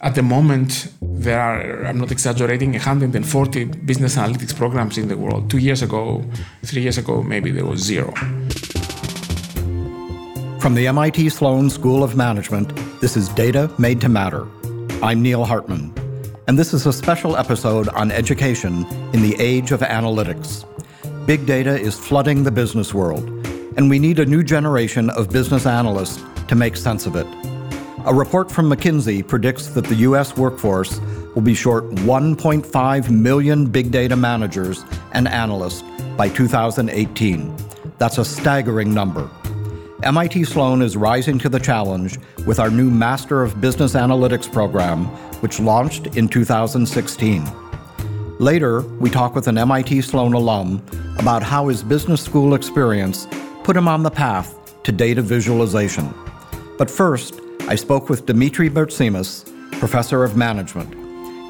At the moment, there are, I'm not exaggerating, 140 business analytics programs in the world. Two years ago, three years ago, maybe there was zero. From the MIT Sloan School of Management, this is Data Made to Matter. I'm Neil Hartman, and this is a special episode on education in the age of analytics. Big data is flooding the business world, and we need a new generation of business analysts to make sense of it. A report from McKinsey predicts that the U.S. workforce will be short 1.5 million big data managers and analysts by 2018. That's a staggering number. MIT Sloan is rising to the challenge with our new Master of Business Analytics program, which launched in 2016. Later, we talk with an MIT Sloan alum about how his business school experience put him on the path to data visualization. But first, I spoke with Dimitri Bertsimas, professor of management.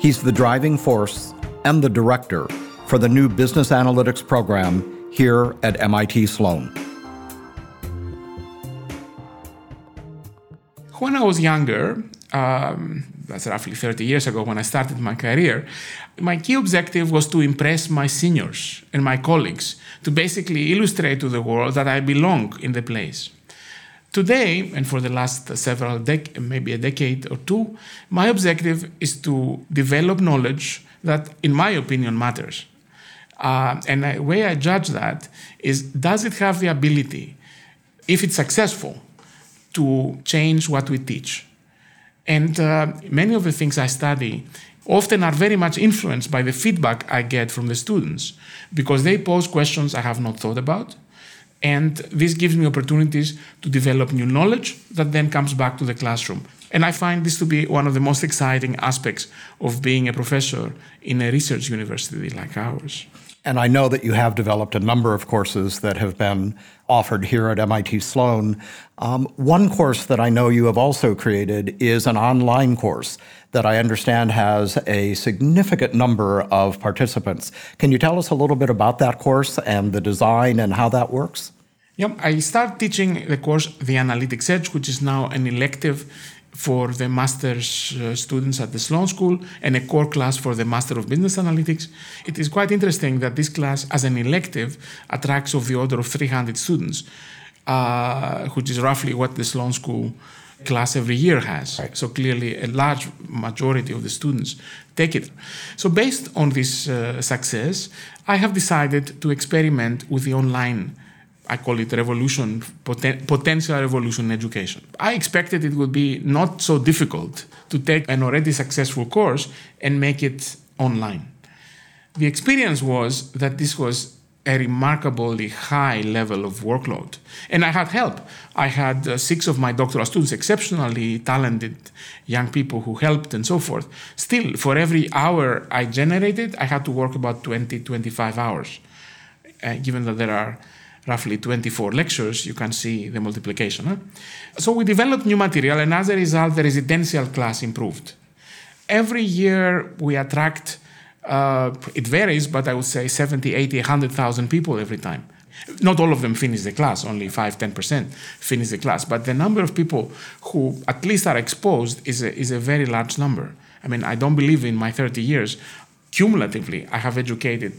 He's the driving force and the director for the new business analytics program here at MIT Sloan. When I was younger, um, that's roughly 30 years ago when I started my career, my key objective was to impress my seniors and my colleagues, to basically illustrate to the world that I belong in the place. Today, and for the last several dec- maybe a decade or two, my objective is to develop knowledge that, in my opinion, matters. Uh, and the way I judge that is does it have the ability, if it's successful, to change what we teach? And uh, many of the things I study often are very much influenced by the feedback I get from the students because they pose questions I have not thought about and this gives me opportunities to develop new knowledge that then comes back to the classroom. And I find this to be one of the most exciting aspects of being a professor in a research university like ours. And I know that you have developed a number of courses that have been offered here at MIT Sloan. Um, one course that I know you have also created is an online course that I understand has a significant number of participants. Can you tell us a little bit about that course and the design and how that works? Yep, I started teaching the course The Analytics Edge, which is now an elective for the master's uh, students at the Sloan School and a core class for the Master of Business Analytics. It is quite interesting that this class, as an elective, attracts of the order of 300 students, uh, which is roughly what the Sloan School class every year has. Right. So clearly, a large majority of the students take it. So based on this uh, success, I have decided to experiment with the online I call it revolution, poten- potential revolution in education. I expected it would be not so difficult to take an already successful course and make it online. The experience was that this was a remarkably high level of workload. And I had help. I had uh, six of my doctoral students, exceptionally talented young people who helped and so forth. Still, for every hour I generated, I had to work about 20, 25 hours, uh, given that there are roughly 24 lectures, you can see the multiplication. Huh? So we developed new material, and as a result, the residential class improved. Every year we attract, uh, it varies, but I would say 70, 80, 100,000 people every time. Not all of them finish the class, only 5, 10% finish the class. But the number of people who at least are exposed is a, is a very large number. I mean, I don't believe in my 30 years, cumulatively, I have educated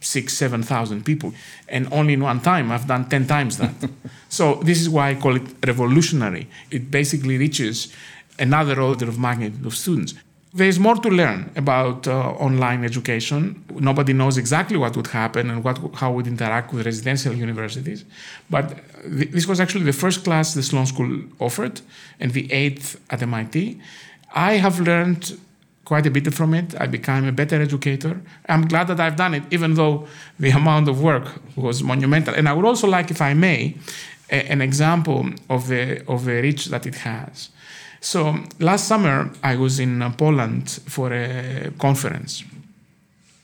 six, seven thousand people, and only in one time I've done ten times that. so this is why I call it revolutionary. It basically reaches another order of magnitude of students. There is more to learn about uh, online education. Nobody knows exactly what would happen and what, how would interact with residential universities. But th- this was actually the first class the Sloan School offered, and the eighth at MIT. I have learned quite a bit from it. I became a better educator. I'm glad that I've done it, even though the amount of work was monumental. And I would also like, if I may, a, an example of the of the reach that it has. So last summer I was in Poland for a conference,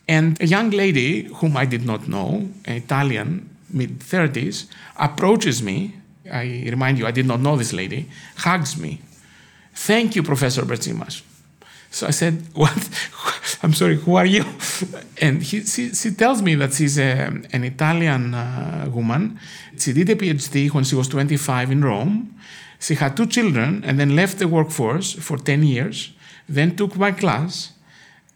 and a young lady whom I did not know, an Italian, mid 30s, approaches me. I remind you, I did not know this lady. Hugs me. Thank you, Professor Bertsimas so I said, "What? I'm sorry. Who are you?" And he, she, she tells me that she's a, an Italian uh, woman. She did a PhD when she was 25 in Rome. She had two children and then left the workforce for 10 years, then took my class.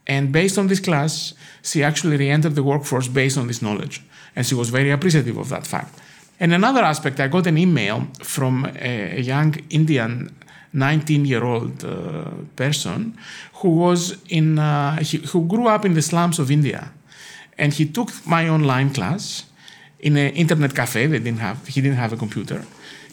And based on this class, she actually re entered the workforce based on this knowledge. And she was very appreciative of that fact. And another aspect, I got an email from a, young Indian 19 year old uh, person who was in, uh, he, who grew up in the slums of India. And he took my online class in an internet cafe. They didn't have, he didn't have a computer.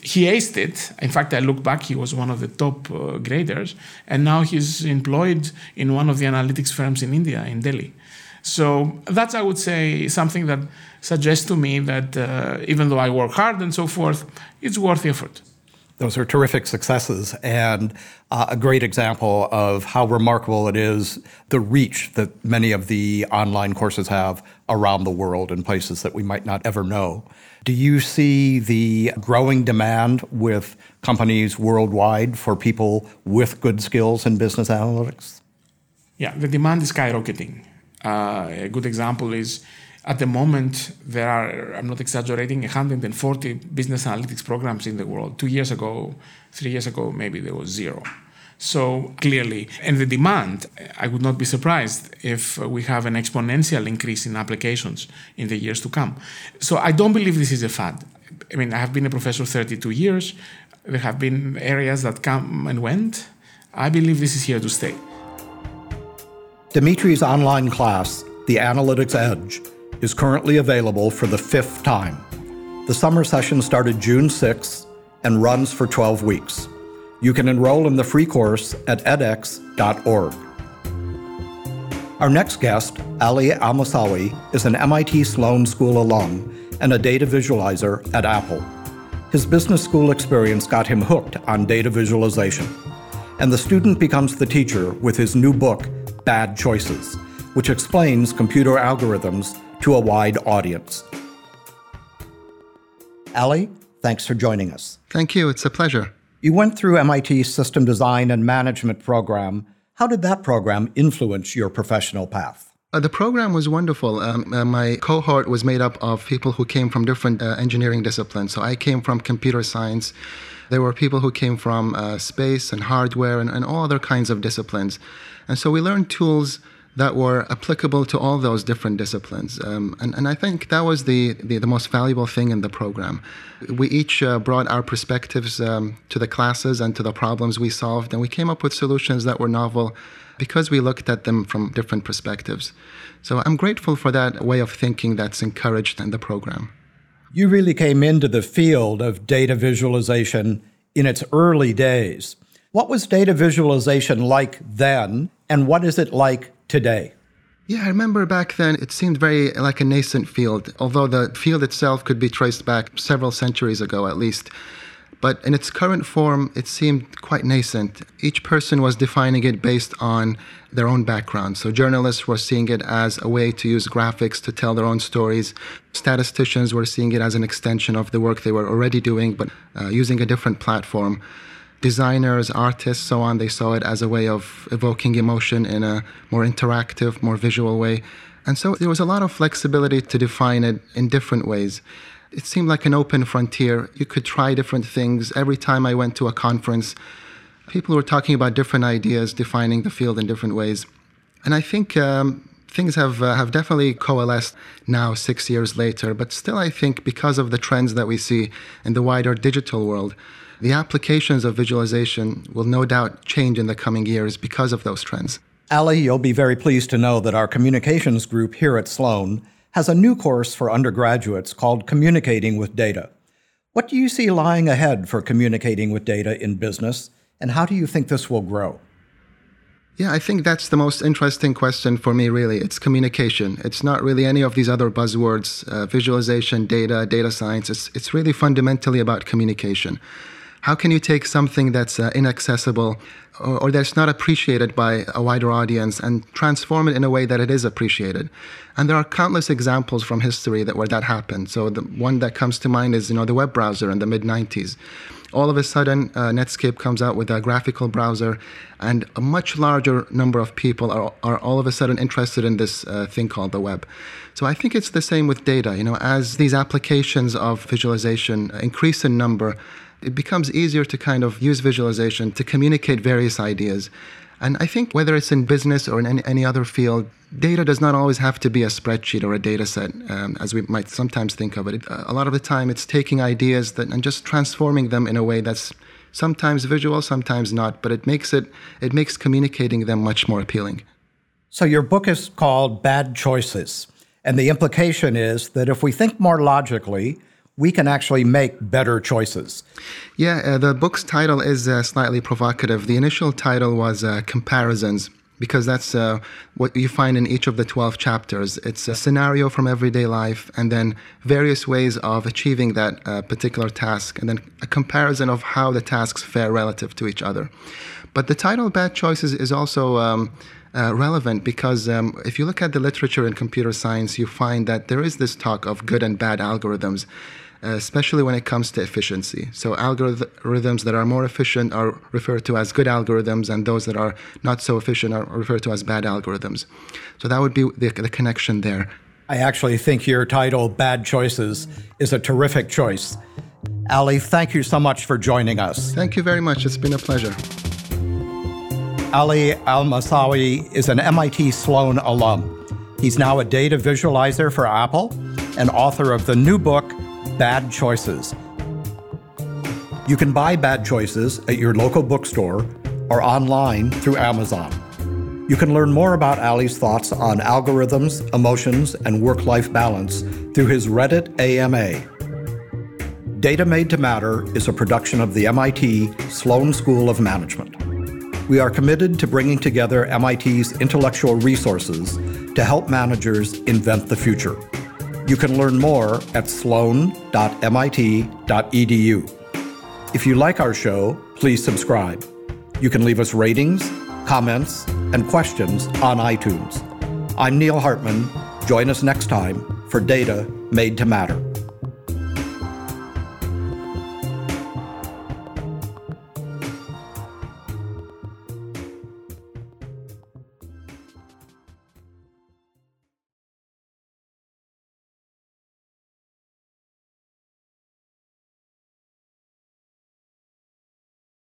He aced it. In fact, I look back, he was one of the top uh, graders. And now he's employed in one of the analytics firms in India, in Delhi. So that's, I would say, something that suggests to me that uh, even though I work hard and so forth, it's worth the effort. Those are terrific successes and uh, a great example of how remarkable it is the reach that many of the online courses have around the world in places that we might not ever know. Do you see the growing demand with companies worldwide for people with good skills in business analytics? Yeah, the demand is skyrocketing. Uh, a good example is at the moment, there are, I'm not exaggerating, 140 business analytics programs in the world. Two years ago, three years ago, maybe there was zero. So clearly, and the demand, I would not be surprised if we have an exponential increase in applications in the years to come. So I don't believe this is a fad. I mean, I have been a professor 32 years. There have been areas that come and went. I believe this is here to stay. Dimitri's online class, The Analytics Edge, is currently available for the fifth time. The summer session started June 6th and runs for 12 weeks. You can enroll in the free course at edX.org. Our next guest, Ali Almossawi, is an MIT Sloan School alum and a data visualizer at Apple. His business school experience got him hooked on data visualization, and the student becomes the teacher with his new book, Bad Choices, which explains computer algorithms to a wide audience. Ali, thanks for joining us. Thank you. It's a pleasure. You went through MIT's System Design and Management program. How did that program influence your professional path? Uh, the program was wonderful. Um, uh, my cohort was made up of people who came from different uh, engineering disciplines. So I came from computer science. There were people who came from uh, space and hardware and, and all other kinds of disciplines. And so we learned tools that were applicable to all those different disciplines. Um, and, and I think that was the, the, the, most valuable thing in the program. We each uh, brought our perspectives um, to the classes and to the problems we solved, and we came up with solutions that were novel because we looked at them from different perspectives. So I'm grateful for that way of thinking that's encouraged in the program. You really came into the field of data visualization in its early days. What was data visualization like then, and what is it like today? Yeah, I remember back then it seemed very like a nascent field, although the field itself could be traced back several centuries ago at least. But in its current form, it seemed quite nascent. Each person was defining it based on their own background. So journalists were seeing it as a way to use graphics to tell their own stories. Statisticians were seeing it as an extension of the work they were already doing, but uh, using a different platform designers, artists, so on, they saw it as a way of evoking emotion in a more interactive, more visual way. And so there was a lot of flexibility to define it in different ways. It seemed like an open frontier. You could try different things. Every time I went to a conference, people were talking about different ideas, defining the field in different ways. And I think um, things have uh, have definitely coalesced now, six years later. But still, I think because of the trends that we see in the wider digital world, the applications of visualization will no doubt change in the coming years because of those trends. Ali, you'll be very pleased to know that our communications group here at Sloan has a new course for undergraduates called Communicating with Data. What do you see lying ahead for communicating with data in business, and how do you think this will grow? Yeah, I think that's the most interesting question for me, really. It's communication. It's not really any of these other buzzwords, uh, visualization, data, data science. It's, it's really fundamentally about communication. How can you take something that's uh, inaccessible or, or, that's not appreciated by a wider audience and transform it in a way that it is appreciated? And there are countless examples from history that where that happened. So the one that comes to mind is you know the web browser in the mid 90s. All of a sudden, uh, Netscape comes out with a graphical browser, and a much larger number of people are, are all of a sudden interested in this uh, thing called the web. So I think it's the same with data. You know, as these applications of visualization increase in number, it becomes easier to kind of use visualization to communicate various ideas. And I think whether it's in business or in any, any other field, data does not always have to be a spreadsheet or a data set, um, as we might sometimes think of it. A lot of the time, it's taking ideas that, and just transforming them in a way that's sometimes visual, sometimes not, but it makes it it makes communicating them much more appealing. So your book is called Bad Choices, and the implication is that if we think more logically, we can actually make better choices. Yeah, uh, the book's title is uh, slightly provocative. The initial title was uh, Comparisons because that's uh, what you find in each of the 12 chapters. It's a scenario from everyday life and then various ways of achieving that uh, particular task, and then a comparison of how the tasks fare relative to each other. But the title Bad Choices is also. Um, uh, relevant because um, if you look at the literature in computer science, you find that there is this talk of good and bad algorithms Uh, especially when it comes to efficiency. So algorithms that are more efficient are referred to as good algorithms, and those that are not so efficient are referred to as bad algorithms. So that would be the, the connection there. I actually think your title, Bad Choices, is a terrific choice. Ali, thank you so much for joining us. Thank you very much. It's been a pleasure. Ali Almossawi is an MIT Sloan alum. He's now a data visualizer for Apple and author of the new book, Bad Choices. You can buy Bad Choices at your local bookstore or online through Amazon. You can learn more about Ali's thoughts on algorithms, emotions, and work life balance through his Reddit AMA. Data Made to Matter is a production of the MIT Sloan School of Management. We are committed to bringing together MIT's intellectual resources to help managers invent the future. You can learn more at sloan.mit.edu. If you like our show, please subscribe. You can leave us ratings, comments, and questions on iTunes. I'm Neil Hartman. Join us next time for Data Made to Matter.